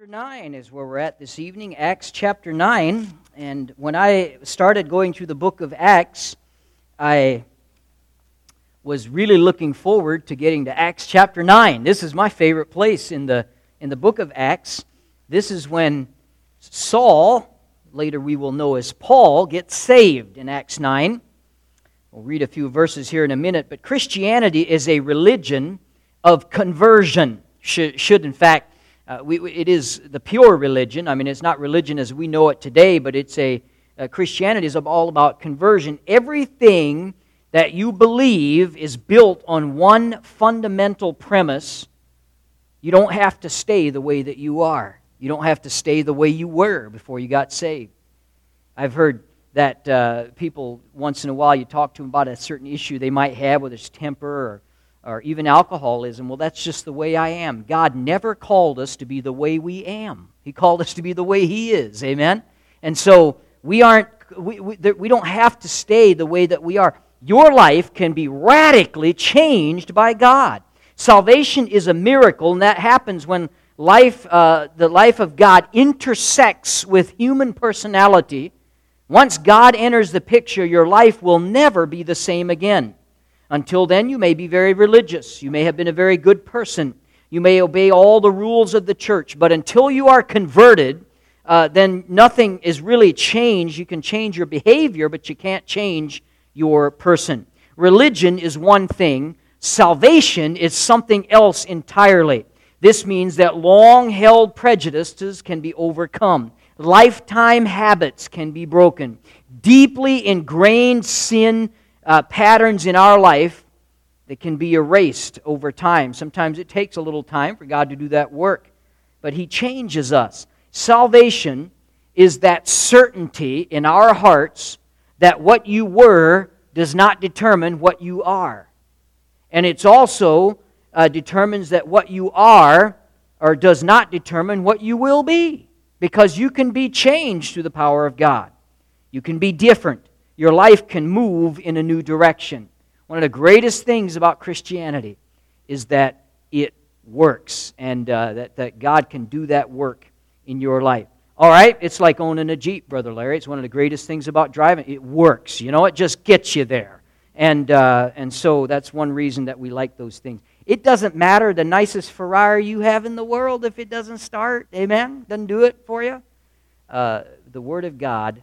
chapter 9 is where we're at this evening. Acts chapter 9. And when I started going through the book of Acts, I was really looking forward to getting to Acts chapter 9. This is my favorite place in the, in the book of Acts. This is when Saul, later we will know as Paul, gets saved in Acts 9. We'll read a few verses here in a minute, but Christianity is a religion of conversion. Should, should in fact, uh, we, it is the pure religion. I mean, it's not religion as we know it today, but it's a, uh, Christianity is all about conversion. Everything that you believe is built on one fundamental premise. You don't have to stay the way that you are. You don't have to stay the way you were before you got saved. I've heard that uh, people, once in a while, you talk to them about a certain issue they might have, whether it's temper or or even alcoholism, well, that's just the way I am. God never called us to be the way we am. He called us to be the way He is. Amen? And so we aren't, we, we, we don't have to stay the way that we are. Your life can be radically changed by God. Salvation is a miracle, and that happens when life, uh, the life of God intersects with human personality. Once God enters the picture, your life will never be the same again. Until then, you may be very religious. You may have been a very good person. You may obey all the rules of the church. But until you are converted, uh, then nothing is really changed. You can change your behavior, but you can't change your person. Religion is one thing, salvation is something else entirely. This means that long held prejudices can be overcome, lifetime habits can be broken, deeply ingrained sin uh, patterns in our life that can be erased over time. Sometimes it takes a little time for God to do that work, but He changes us. Salvation is that certainty in our hearts that what you were does not determine what you are. And it's also uh, determines that what you are or does not determine what you will be because you can be changed through the power of God. You can be different your life can move in a new direction. One of the greatest things about Christianity is that it works and uh, that, that God can do that work in your life. All right, it's like owning a Jeep, Brother Larry. It's one of the greatest things about driving. It works, you know, it just gets you there. And, uh, and so that's one reason that we like those things. It doesn't matter the nicest Ferrari you have in the world if it doesn't start. Amen? Doesn't do it for you. Uh, the Word of God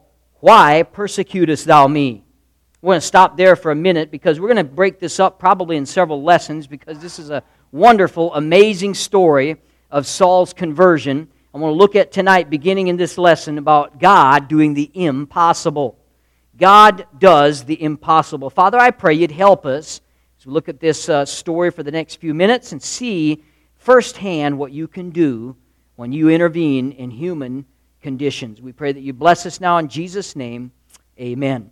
why persecutest thou me? We're going to stop there for a minute because we're going to break this up probably in several lessons because this is a wonderful, amazing story of Saul's conversion. I want to look at tonight, beginning in this lesson, about God doing the impossible. God does the impossible. Father, I pray you'd help us as we look at this uh, story for the next few minutes and see firsthand what you can do when you intervene in human conditions. We pray that you bless us now in Jesus' name. Amen.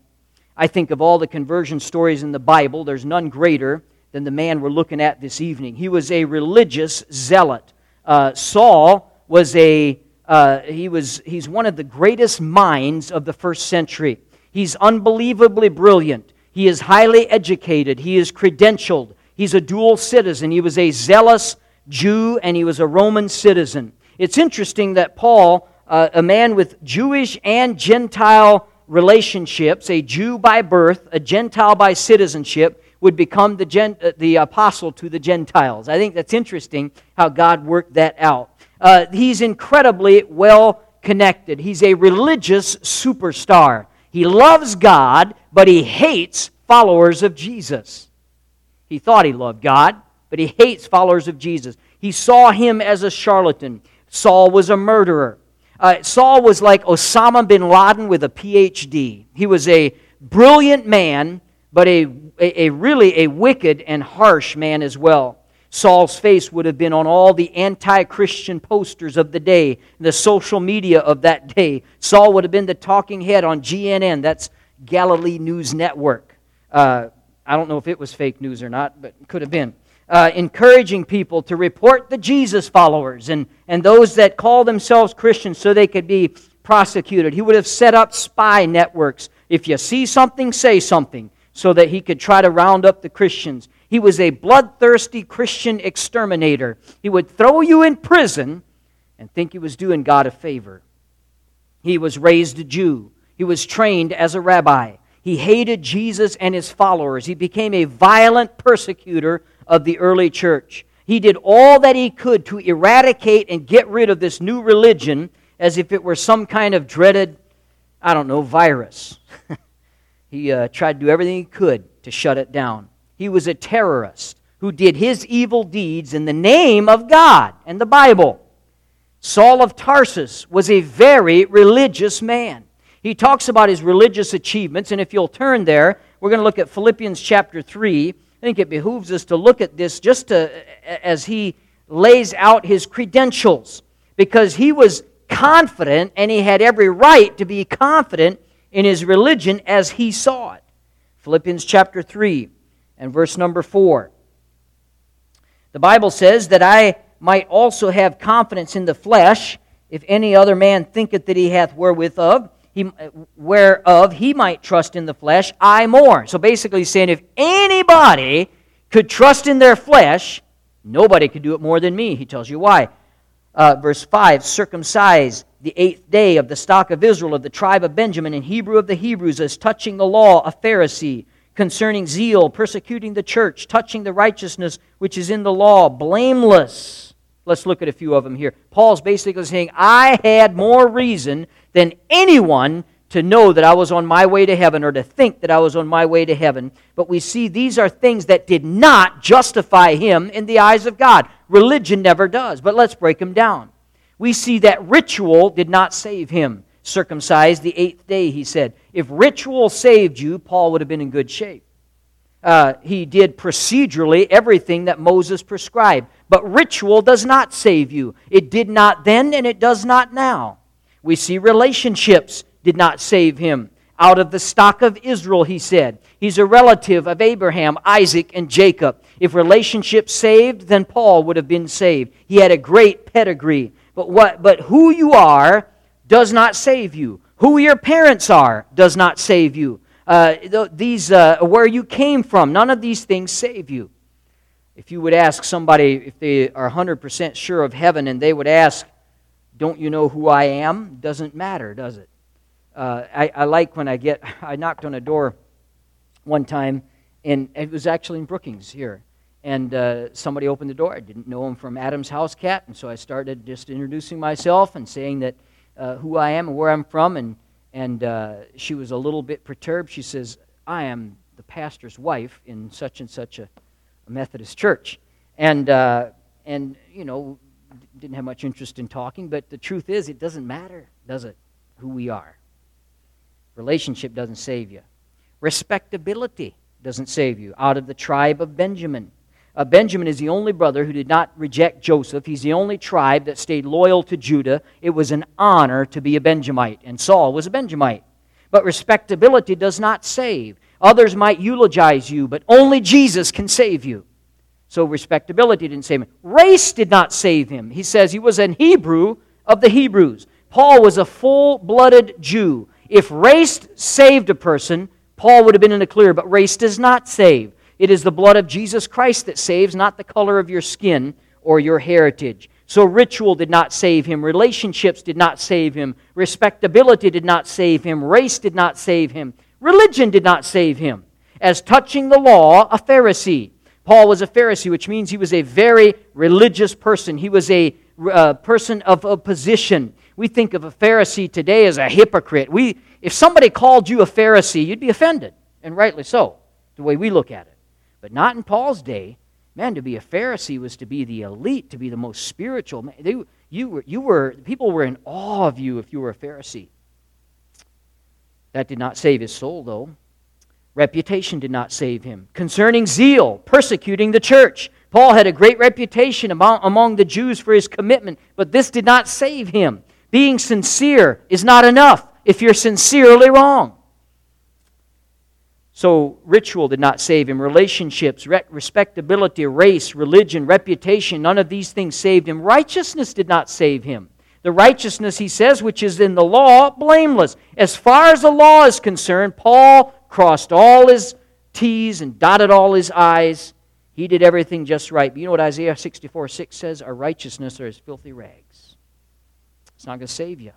I think of all the conversion stories in the Bible, there's none greater than the man we're looking at this evening. He was a religious zealot. Uh, Saul was a uh, he was he's one of the greatest minds of the first century. He's unbelievably brilliant. He is highly educated. He is credentialed. He's a dual citizen. He was a zealous Jew and he was a Roman citizen. It's interesting that Paul uh, a man with Jewish and Gentile relationships, a Jew by birth, a Gentile by citizenship, would become the, gen, uh, the apostle to the Gentiles. I think that's interesting how God worked that out. Uh, he's incredibly well connected. He's a religious superstar. He loves God, but he hates followers of Jesus. He thought he loved God, but he hates followers of Jesus. He saw him as a charlatan. Saul was a murderer. Uh, Saul was like Osama bin Laden with a PhD. He was a brilliant man, but a, a, a really a wicked and harsh man as well. Saul's face would have been on all the anti Christian posters of the day, the social media of that day. Saul would have been the talking head on GNN, that's Galilee News Network. Uh, I don't know if it was fake news or not, but could have been. Uh, encouraging people to report the Jesus followers and, and those that call themselves Christians so they could be prosecuted. He would have set up spy networks. If you see something, say something, so that he could try to round up the Christians. He was a bloodthirsty Christian exterminator. He would throw you in prison and think he was doing God a favor. He was raised a Jew. He was trained as a rabbi. He hated Jesus and his followers. He became a violent persecutor of the early church. He did all that he could to eradicate and get rid of this new religion as if it were some kind of dreaded, I don't know, virus. he uh, tried to do everything he could to shut it down. He was a terrorist who did his evil deeds in the name of God and the Bible. Saul of Tarsus was a very religious man. He talks about his religious achievements, and if you'll turn there, we're going to look at Philippians chapter 3. I think it behooves us to look at this just to, as he lays out his credentials, because he was confident, and he had every right to be confident in his religion as he saw it. Philippians chapter 3 and verse number 4. The Bible says that I might also have confidence in the flesh, if any other man thinketh that he hath wherewith of, he, whereof he might trust in the flesh, I more. So basically, saying if anybody could trust in their flesh, nobody could do it more than me. He tells you why uh, verse 5 circumcised the eighth day of the stock of Israel, of the tribe of Benjamin, and Hebrew of the Hebrews, as touching the law, a Pharisee, concerning zeal, persecuting the church, touching the righteousness which is in the law, blameless. Let's look at a few of them here. Paul's basically saying, I had more reason than anyone to know that I was on my way to heaven or to think that I was on my way to heaven. But we see these are things that did not justify him in the eyes of God. Religion never does. But let's break them down. We see that ritual did not save him. Circumcised the eighth day, he said. If ritual saved you, Paul would have been in good shape. Uh, he did procedurally everything that Moses prescribed. But ritual does not save you. It did not then, and it does not now. We see relationships did not save him. Out of the stock of Israel, he said. He's a relative of Abraham, Isaac, and Jacob. If relationships saved, then Paul would have been saved. He had a great pedigree. But, what, but who you are does not save you. Who your parents are does not save you. Uh, these, uh, where you came from, none of these things save you. If you would ask somebody if they are 100% sure of heaven and they would ask, Don't you know who I am? Doesn't matter, does it? uh, I, I, like when I get, I knocked on a door one time, and it was actually in Brookings here. And uh, somebody opened the door. I didn't know him from Adam's House Cat, and so I started just introducing myself and saying that uh, who I am and where I'm from. And, and uh, she was a little bit perturbed. She says, I am the pastor's wife in such and such a, a Methodist church. And, uh, and, you know, didn't have much interest in talking, but the truth is, it doesn't matter, does it, who we are. Relationship doesn't save you. Respectability doesn't save you. Out of the tribe of Benjamin. Uh, Benjamin is the only brother who did not reject Joseph. He's the only tribe that stayed loyal to Judah. It was an honor to be a Benjamite, and Saul was a Benjamite. But respectability does not save. Others might eulogize you, but only Jesus can save you. So respectability didn't save him. Race did not save him. He says he was an Hebrew of the Hebrews. Paul was a full blooded Jew. If race saved a person, Paul would have been in the clear, but race does not save. It is the blood of Jesus Christ that saves, not the color of your skin or your heritage. So ritual did not save him. Relationships did not save him. Respectability did not save him. Race did not save him. Religion did not save him. As touching the law, a Pharisee. Paul was a Pharisee, which means he was a very religious person. He was a uh, person of a position we think of a Pharisee today as a hypocrite. We, if somebody called you a Pharisee, you'd be offended, and rightly so, the way we look at it. But not in Paul's day. Man, to be a Pharisee was to be the elite, to be the most spiritual. Man, they, you, were, you were, people were in awe of you if you were a Pharisee. That did not save his soul, though. Reputation did not save him. Concerning zeal, persecuting the church. Paul had a great reputation among, the Jews for his commitment, but this did not save him. Being sincere is not enough if you're sincerely wrong. So, ritual did not save him. Relationships, respectability, race, religion, reputation, none of these things saved him. Righteousness did not save him. The righteousness, he says, which is in the law, blameless. As far as the law is concerned, Paul crossed all his T's and dotted all his I's. He did everything just right. But you know what Isaiah 64 6 says? Our righteousness are as filthy rags. It's not going to save you.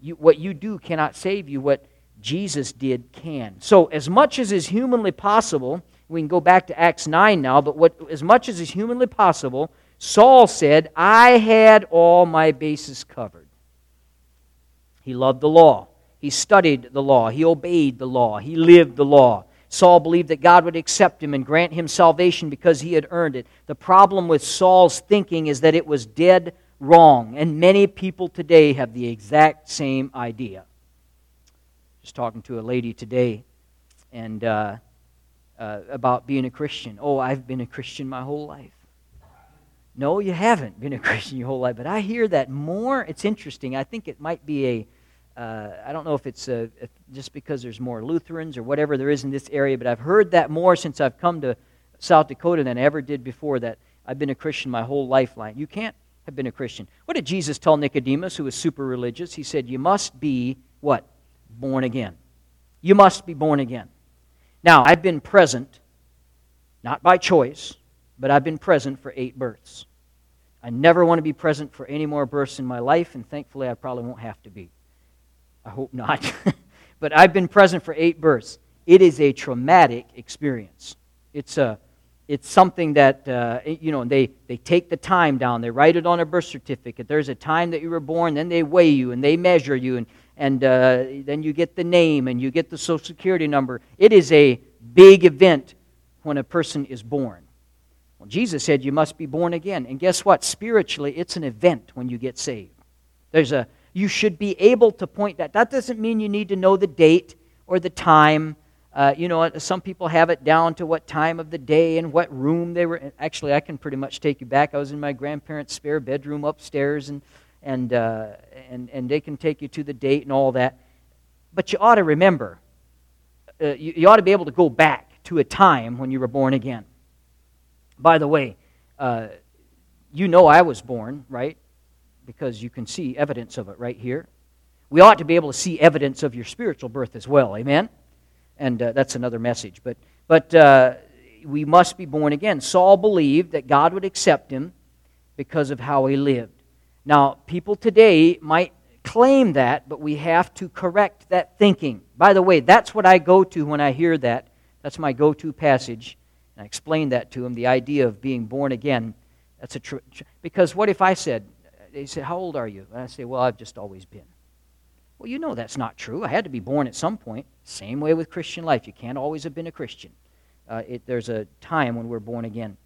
you. What you do cannot save you. What Jesus did can. So, as much as is humanly possible, we can go back to Acts 9 now, but what, as much as is humanly possible, Saul said, I had all my bases covered. He loved the law. He studied the law. He obeyed the law. He lived the law. Saul believed that God would accept him and grant him salvation because he had earned it. The problem with Saul's thinking is that it was dead wrong, and many people today have the exact same idea Just talking to a lady today and uh, uh, about being a Christian. Oh, I've been a Christian my whole life. No, you haven't been a Christian your whole life, but I hear that more. It's interesting. I think it might be a. Uh, I don't know if it's a, if just because there's more Lutherans or whatever there is in this area, but I've heard that more since I've come to South Dakota than I ever did before. That I've been a Christian my whole lifeline. You can't have been a Christian. What did Jesus tell Nicodemus, who was super religious? He said, "You must be what born again. You must be born again. Now, I've been present, not by choice, but I've been present for eight births. I never want to be present for any more births in my life, and thankfully I probably won't have to be. I hope not. but I've been present for eight births. It is a traumatic experience. It's, a, it's something that, uh, you know, they, they take the time down. They write it on a birth certificate. There's a time that you were born, then they weigh you and they measure you, and and uh, then you get the name and you get the social security number. It is a big event when a person is born. Well, Jesus said you must be born again. And guess what? Spiritually, it's an event when you get saved. There's a you should be able to point that. That doesn't mean you need to know the date or the time. Uh, you know, some people have it down to what time of the day and what room they were in. Actually, I can pretty much take you back. I was in my grandparents' spare bedroom upstairs, and and, uh, and, and they can take you to the date and all that. But you ought to remember, uh, you, you, ought to be able to go back to a time when you were born again. By the way, uh, you know I was born, right? Because you can see evidence of it right here. We ought to be able to see evidence of your spiritual birth as well, amen? And uh, that's another message. But, but uh, we must be born again. Saul believed that God would accept him because of how he lived. Now, people today might claim that, but we have to correct that thinking. By the way, that's what I go to when I hear that. That's my go to passage. And I explain that to him the idea of being born again. That's a tr- because what if I said, they said, How old are you? And I say, Well, I've just always been. Well, you know that's not true. I had to be born at some point. Same way with Christian life. You can't always have been a Christian. Uh, it, there's a time when we're born again.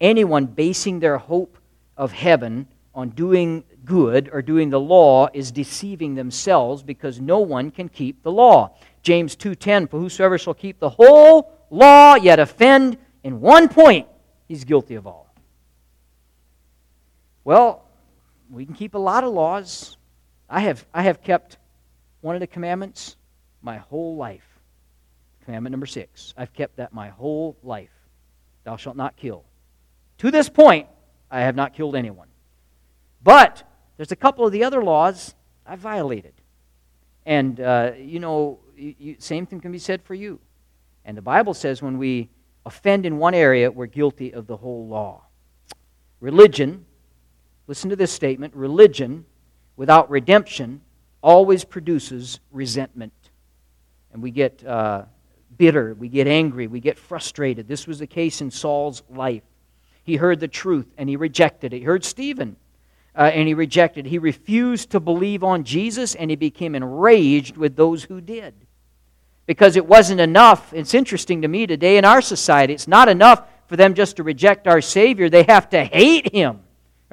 Anyone basing their hope of heaven on doing good or doing the law is deceiving themselves because no one can keep the law. James 2:10 For whosoever shall keep the whole law yet offend in one point he's guilty of all. Well, we can keep a lot of laws. I have I have kept one of the commandments my whole life. Commandment number 6. I've kept that my whole life. Thou shalt not kill. To this point, I have not killed anyone. But there's a couple of the other laws I violated. And, uh, you know, you, you, same thing can be said for you. And the Bible says when we offend in one area, we're guilty of the whole law. Religion, listen to this statement religion without redemption always produces resentment. And we get uh, bitter, we get angry, we get frustrated. This was the case in Saul's life. He heard the truth and he rejected it. He heard Stephen uh, and he rejected. He refused to believe on Jesus, and he became enraged with those who did. Because it wasn't enough. It's interesting to me today in our society, it's not enough for them just to reject our Savior, they have to hate him.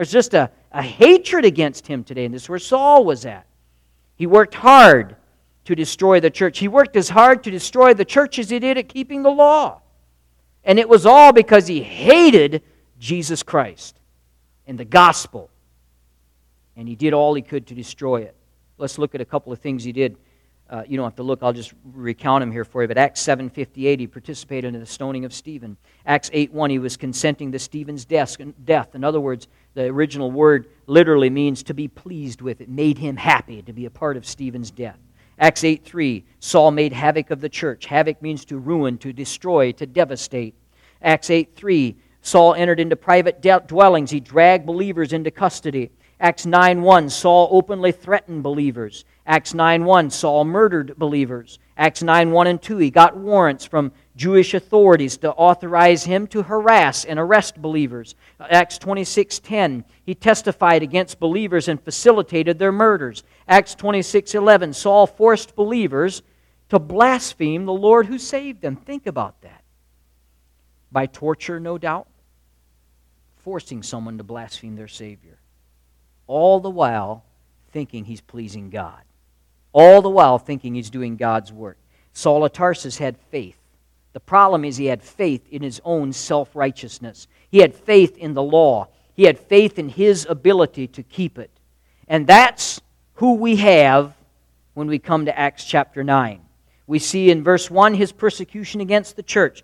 There's just a, a hatred against him today, and this is where Saul was at. He worked hard to destroy the church. He worked as hard to destroy the church as he did at keeping the law. And it was all because he hated Jesus Christ and the gospel. And he did all he could to destroy it. Let's look at a couple of things he did. Uh, you don't have to look, I'll just recount them here for you. But Acts 7.58, he participated in the stoning of Stephen. Acts 8.1, he was consenting to Stephen's death. In other words, the original word literally means to be pleased with. It made him happy to be a part of Stephen's death. Acts 8.3, Saul made havoc of the church. Havoc means to ruin, to destroy, to devastate. Acts 8.3, Saul entered into private dwellings. He dragged believers into custody. Acts 9:1 Saul openly threatened believers. Acts 9:1 Saul murdered believers. Acts 9:1 and 2 he got warrants from Jewish authorities to authorize him to harass and arrest believers. Acts 26:10 he testified against believers and facilitated their murders. Acts 26:11 Saul forced believers to blaspheme the Lord who saved them. Think about that. By torture, no doubt forcing someone to blaspheme their Savior. All the while thinking he's pleasing God. All the while thinking he's doing God's work. Saul of Tarsus had faith. The problem is he had faith in his own self righteousness. He had faith in the law. He had faith in his ability to keep it. And that's who we have when we come to Acts chapter 9. We see in verse 1 his persecution against the church.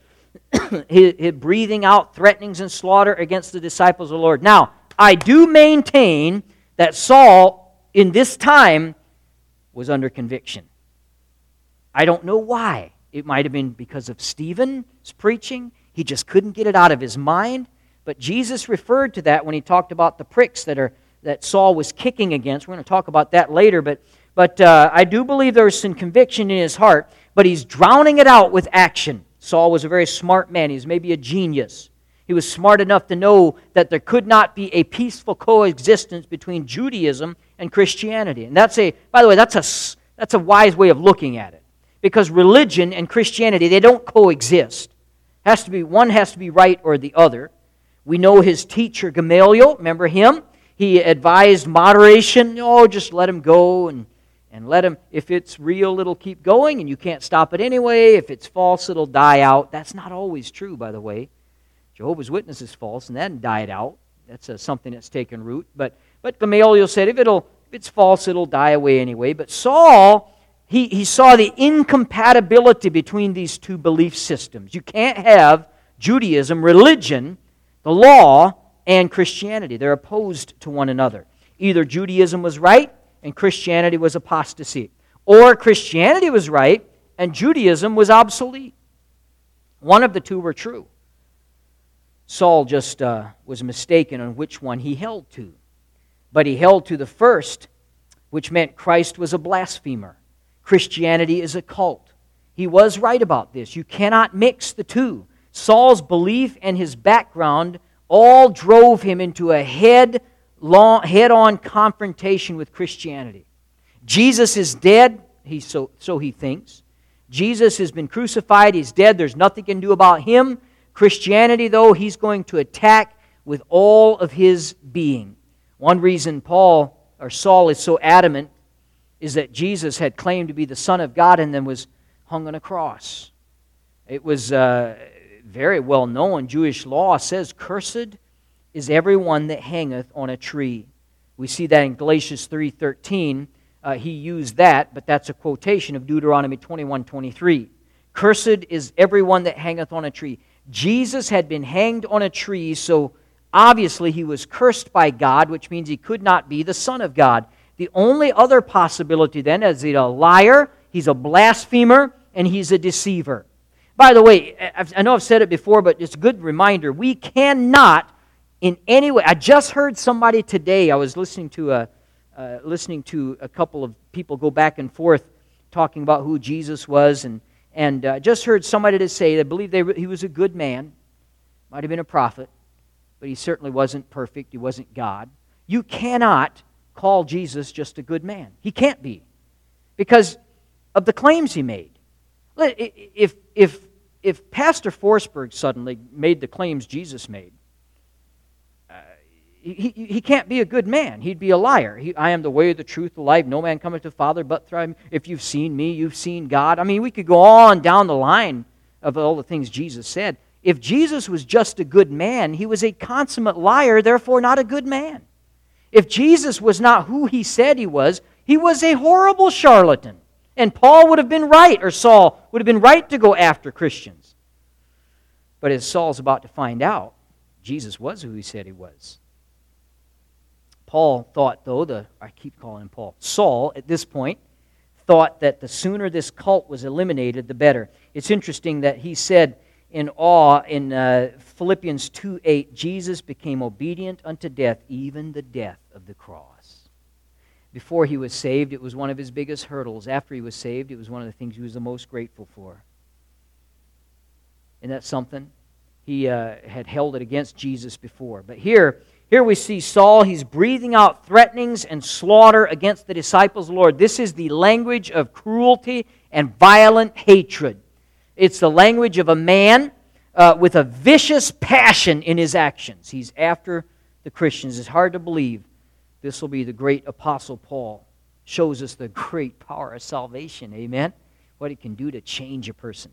his, breathing out threatenings and slaughter against the disciples of the Lord. Now, I do maintain that Saul, in this time, was under conviction. I don't know why. It might have been because of Stephen's preaching. He just couldn't get it out of his mind. But Jesus referred to that when he talked about the pricks that, are, that Saul was kicking against. We're going to talk about that later. But, but uh, I do believe there was some conviction in his heart, but he's drowning it out with action. Saul was a very smart man. He was maybe a genius. He was smart enough to know that there could not be a peaceful coexistence between Judaism and Christianity. And that's a, by the way, that's a, that's a wise way of looking at it. Because religion and Christianity, they don't coexist. Has to be, one has to be right or the other. We know his teacher, Gamaliel, remember him? He advised moderation. Oh, just let him go and and let him, if it's real, it'll keep going and you can't stop it anyway. If it's false, it'll die out. That's not always true, by the way. Jehovah's Witness is false and that died out. That's a, something that's taken root. But, but Gamaliel said if, it'll, if it's false, it'll die away anyway. But Saul, he, he saw the incompatibility between these two belief systems. You can't have Judaism, religion, the law, and Christianity. They're opposed to one another. Either Judaism was right and Christianity was apostasy. Or Christianity was right and Judaism was obsolete. One of the two were true. Saul just uh, was mistaken on which one he held to. But he held to the first, which meant Christ was a blasphemer. Christianity is a cult. He was right about this. You cannot mix the two. Saul's belief and his background all drove him into a head on confrontation with Christianity. Jesus is dead, he, so, so he thinks. Jesus has been crucified, he's dead, there's nothing can do about him. Christianity, though, he's going to attack with all of his being. One reason Paul or Saul is so adamant is that Jesus had claimed to be the Son of God and then was hung on a cross. It was uh, very well known. Jewish law says, Cursed is everyone that hangeth on a tree. We see that in Galatians 3.13. Uh, he used that, but that's a quotation of Deuteronomy 21.23. Cursed is everyone that hangeth on a tree. Jesus had been hanged on a tree, so obviously he was cursed by God, which means he could not be the Son of God. The only other possibility then is he's a liar, he's a blasphemer, and he's a deceiver. By the way, I know I've said it before, but it's a good reminder. We cannot in any way. I just heard somebody today, I was listening to a, uh, listening to a couple of people go back and forth talking about who Jesus was, and, and uh, just heard somebody to say they believe they, he was a good man, might have been a prophet, but he certainly wasn't perfect, he wasn't God. You cannot call Jesus just a good man. He can't be because of the claims he made. If, if, if Pastor Forsberg suddenly made the claims Jesus made, uh, he, he can't be a good man. He'd be a liar. He, I am the way, the truth, the life. No man cometh to the Father but through me. If you've seen me, you've seen God. I mean, we could go on down the line of all the things Jesus said. If Jesus was just a good man, he was a consummate liar, therefore not a good man. If Jesus was not who he said he was, he was a horrible charlatan. And Paul would have been right, or Saul would have been right to go after Christians. But as Saul's about to find out, Jesus was who he said he was. Paul thought, though, the I keep calling him Paul, Saul at this point thought that the sooner this cult was eliminated, the better. It's interesting that he said in awe in uh, Philippians 2 8, Jesus became obedient unto death, even the death of the cross. Before he was saved, it was one of his biggest hurdles. After he was saved, it was one of the things he was the most grateful for. Isn't that something? He uh, had held it against Jesus before. But here, here we see Saul, he's breathing out threatenings and slaughter against the disciples Lord. This is the language of cruelty and violent hatred. It's the language of a man uh, with a vicious passion in his actions. He's after the Christians. It's hard to believe this will be the great Apostle Paul. Shows us the great power of salvation. Amen? What it can do to change a person.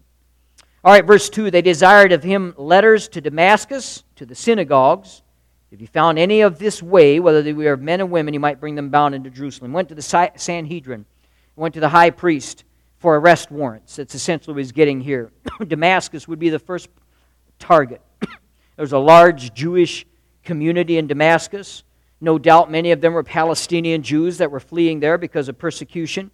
All right, verse 2 They desired of him letters to Damascus, to the synagogues. If he found any of this way, whether they were men or women, he might bring them bound into Jerusalem. Went to the Sanhedrin, went to the high priest for arrest warrants. That's essentially what he's getting here. Damascus would be the first target. There's a large Jewish community in Damascus. No doubt many of them were Palestinian Jews that were fleeing there because of persecution.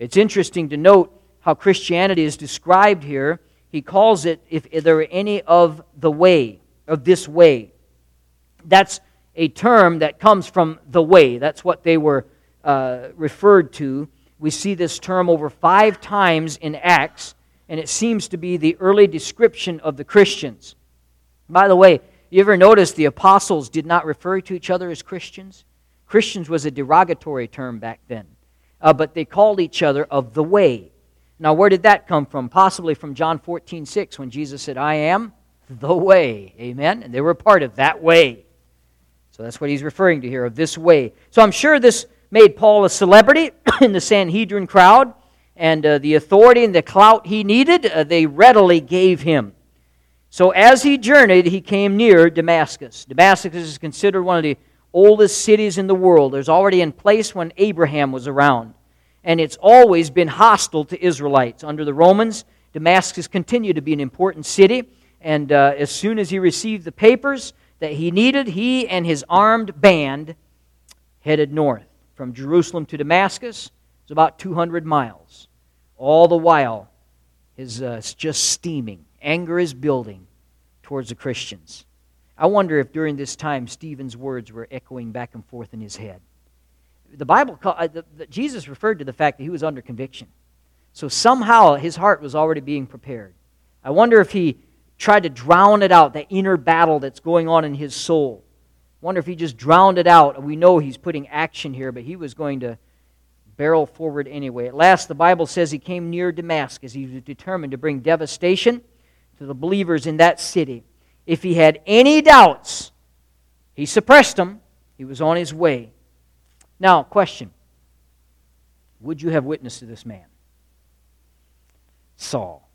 It's interesting to note how Christianity is described here. He calls it, if there were any of the way, of this way. That's a term that comes from the way. That's what they were uh, referred to we see this term over five times in Acts, and it seems to be the early description of the Christians. By the way, you ever notice the apostles did not refer to each other as Christians? Christians was a derogatory term back then, uh, but they called each other of the way. Now, where did that come from? Possibly from John 14, 6, when Jesus said, I am the way. Amen? And they were part of that way. So that's what he's referring to here, of this way. So I'm sure this made Paul a celebrity in the Sanhedrin crowd, and uh, the authority and the clout he needed, uh, they readily gave him. So as he journeyed, he came near Damascus. Damascus is considered one of the oldest cities in the world. There's already in place when Abraham was around. And it's always been hostile to Israelites. Under the Romans, Damascus continued to be an important city. And uh, as soon as he received the papers that he needed, he and his armed band headed north from Jerusalem to Damascus is about 200 miles. All the while, is uh, just steaming. Anger is building towards the Christians. I wonder if during this time Stephen's words were echoing back and forth in his head. The Bible, uh, the, the, Jesus referred to the fact that he was under conviction. So somehow his heart was already being prepared. I wonder if he tried to drown it out, that inner battle that's going on in his soul wonder if he just drowned it out. We know he's putting action here, but he was going to barrel forward anyway. At last, the Bible says he came near Damascus. He was determined to bring devastation to the believers in that city. If he had any doubts, he suppressed them. He was on his way. Now, question Would you have witnessed to this man? Saul.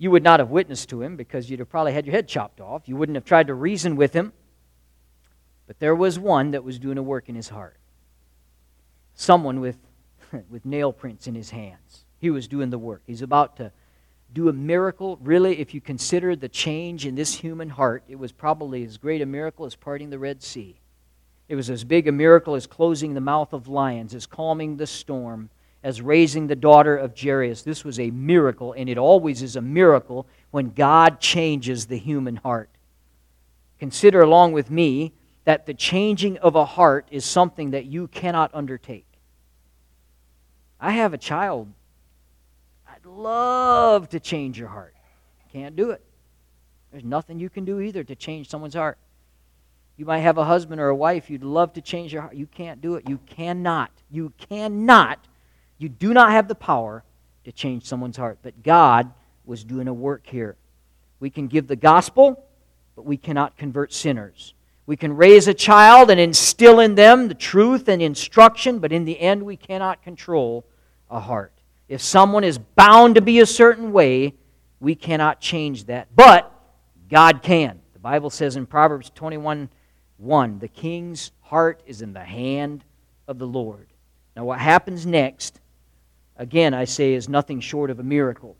You would not have witnessed to him because you'd have probably had your head chopped off. You wouldn't have tried to reason with him. But there was one that was doing a work in his heart. Someone with, with nail prints in his hands. He was doing the work. He's about to do a miracle. Really, if you consider the change in this human heart, it was probably as great a miracle as parting the Red Sea. It was as big a miracle as closing the mouth of lions, as calming the storm, as raising the daughter of Jairus. This was a miracle, and it always is a miracle when God changes the human heart. Consider along with me that the changing of a heart is something that you cannot undertake. I have a child. I'd love to change your heart. Can't do it. There's nothing you can do either to change someone's heart. You might have a husband or a wife you'd love to change your heart. You can't do it. You cannot. You cannot. You do not have the power to change someone's heart. But God was doing a work here. We can give the gospel, but we cannot convert sinners. We can raise a child and instill in them the truth and instruction, but in the end, we cannot control a heart. If someone is bound to be a certain way, We cannot change that, but God can. The Bible says in Proverbs 21 1, the king's heart is in the hand of the Lord. Now, what happens next, again, I say, is nothing short of a miracle.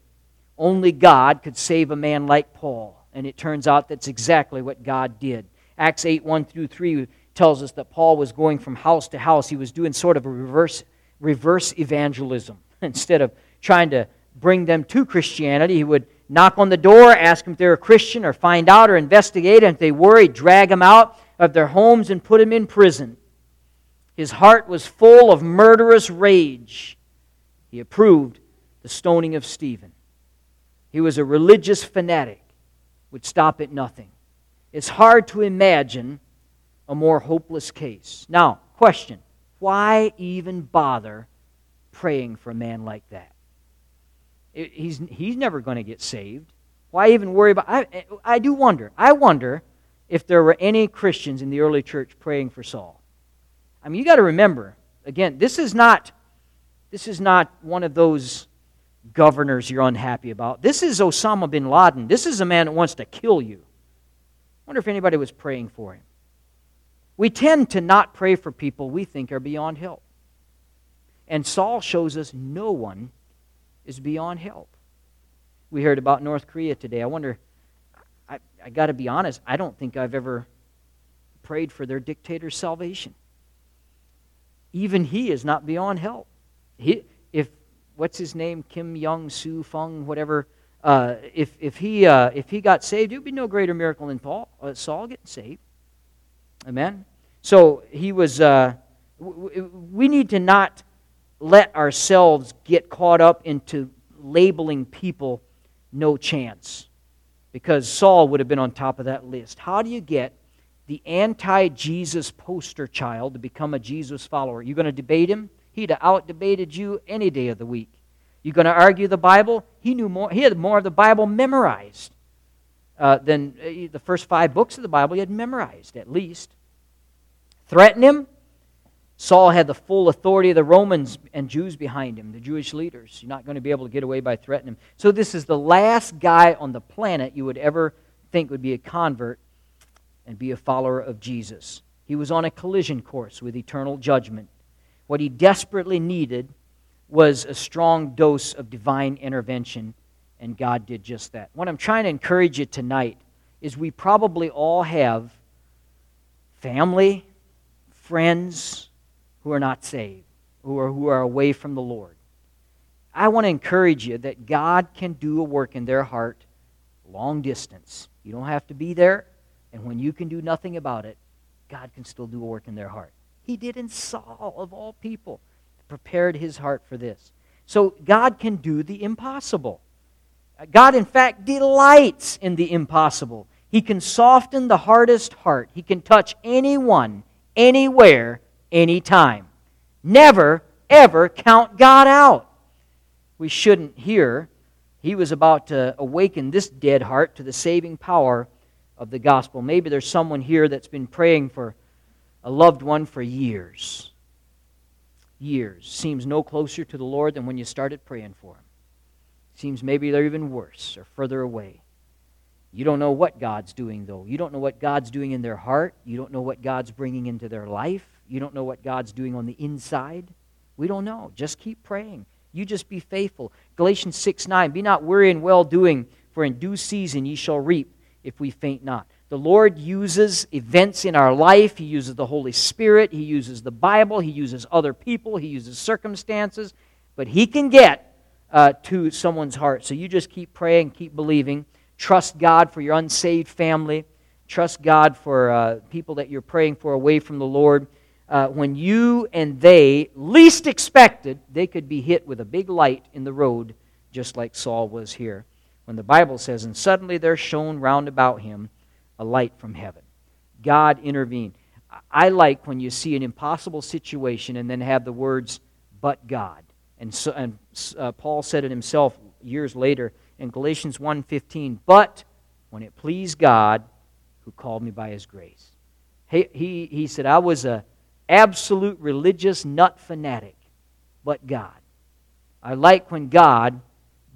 Only God could save a man like Paul, and it turns out that's exactly what God did. Acts 8 1 through 3 tells us that Paul was going from house to house. He was doing sort of a reverse, reverse evangelism. Instead of trying to bring them to Christianity, he would knock on the door, ask them if they're a Christian, or find out or investigate. And if they were, he'd drag them out of their homes and put them in prison. His heart was full of murderous rage. He approved the stoning of Stephen. He was a religious fanatic, would stop at nothing. It's hard to imagine a more hopeless case. Now, question why even bother praying for a man like that? he's, he's never going to get saved. Why even worry about I, I do wonder. I wonder if there were any Christians in the early church praying for Saul. I mean, you got to remember, again, this is not this is not one of those governors you're unhappy about. This is Osama bin Laden. This is a man that wants to kill you. I wonder if anybody was praying for him. We tend to not pray for people we think are beyond help. And Saul shows us no one is beyond help. We heard about North Korea today. I wonder, I, I got to be honest, I don't think I've ever prayed for their dictator's salvation. Even he is not beyond help. He, if, what's his name, Kim Young Soo Fung, whatever, uh, if, if, he, uh, if he got saved, it would be no greater miracle than Paul, uh, Saul getting saved. Amen? So he was, uh, we need to not let ourselves get caught up into labeling people no chance because Saul would have been on top of that list. How do you get the anti Jesus poster child to become a Jesus follower? You're going to debate him? He'd have out debated you any day of the week. You going to argue the Bible? He knew more. He had more of the Bible memorized uh, than uh, the first five books of the Bible. He had memorized at least. Threaten him? Saul had the full authority of the Romans and Jews behind him, the Jewish leaders. You're not going to be able to get away by threatening him. So, this is the last guy on the planet you would ever think would be a convert and be a follower of Jesus. He was on a collision course with eternal judgment. What he desperately needed was a strong dose of divine intervention, and God did just that. What I'm trying to encourage you tonight is we probably all have family, friends, who are not saved, who are, who are away from the Lord. I want to encourage you that God can do a work in their heart long distance. You don't have to be there, and when you can do nothing about it, God can still do a work in their heart. He did in Saul, of all people, prepared his heart for this. So God can do the impossible. Uh, God, in fact, delights in the impossible. He can soften the hardest heart. He can touch anyone, anywhere, anytime. Never, ever count God out. We shouldn't hear. He was about to awaken this dead heart to the saving power of the gospel. Maybe there's someone here that's been praying for a loved one for years. Years. Seems no closer to the Lord than when you started praying for him. Seems maybe they're even worse or further away. You don't know what God's doing, though. You don't know what God's doing in their heart. You don't know what God's bringing into their life. You don't know what God's doing on the inside. We don't know. Just keep praying. You just be faithful. Galatians 6 9. Be not weary in well doing, for in due season ye shall reap if we faint not. The Lord uses events in our life. He uses the Holy Spirit. He uses the Bible. He uses other people. He uses circumstances. But He can get uh, to someone's heart. So you just keep praying, keep believing. Trust God for your unsaved family. Trust God for uh, people that you're praying for away from the Lord uh, when you and they least expected, they could be hit with a big light in the road, just like Saul was here. When the Bible says, And suddenly there shone round about him a light from heaven. God intervened. I like when you see an impossible situation and then have the words, but God. And, so, and uh, Paul said it himself years later in Galatians 1.15, but when it pleased God who called me by his grace. He, he, he said, I was a absolute religious nut fanatic, but God. I like when God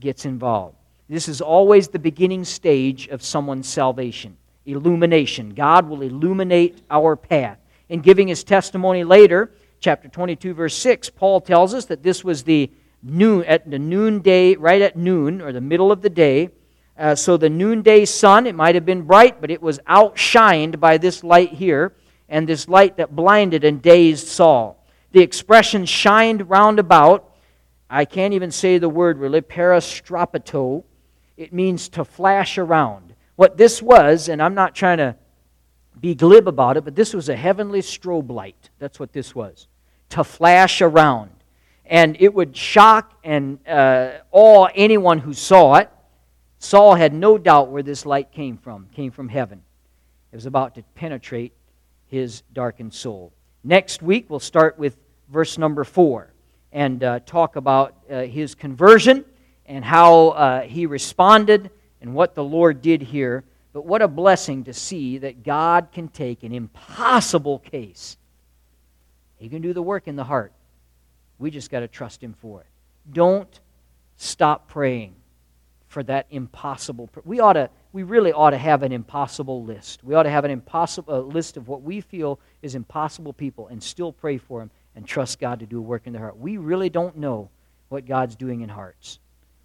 gets involved. This is always the beginning stage of someone's salvation illumination. God will illuminate our path. In giving his testimony later, chapter 22, verse 6, Paul tells us that this was the noon, at the noonday, right at noon, or the middle of the day. Uh, so the noonday sun, it might have been bright, but it was outshined by this light here, and this light that blinded and dazed Saul. The expression shined round about, I can't even say the word really, parastrapato. It means to flash around. What this was, and I'm not trying to be glib about it, but this was a heavenly strobe light. That's what this was. To flash around. And it would shock and uh, awe anyone who saw it. Saul had no doubt where this light came from, came from heaven. It was about to penetrate his darkened soul. Next week, we'll start with verse number 4 and uh, talk about uh, his conversion and how uh, he responded and what the Lord did here. But what a blessing to see that God can take an impossible case. He can do the work in the heart. We just got to trust Him for it. Don't stop praying for that impossible. We ought to. We really ought to have an impossible list. We ought to have an impossible list of what we feel is impossible people, and still pray for them and trust God to do a work in their heart. We really don't know what God's doing in hearts.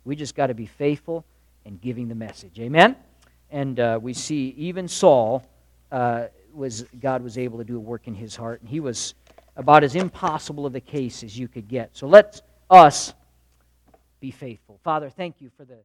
We just got to be faithful and giving the message. Amen? And uh, we see even Saul, uh, was, God was able to do a work in his heart, and he was about as impossible of a case as you could get. So let us be faithful. Father, thank you for the.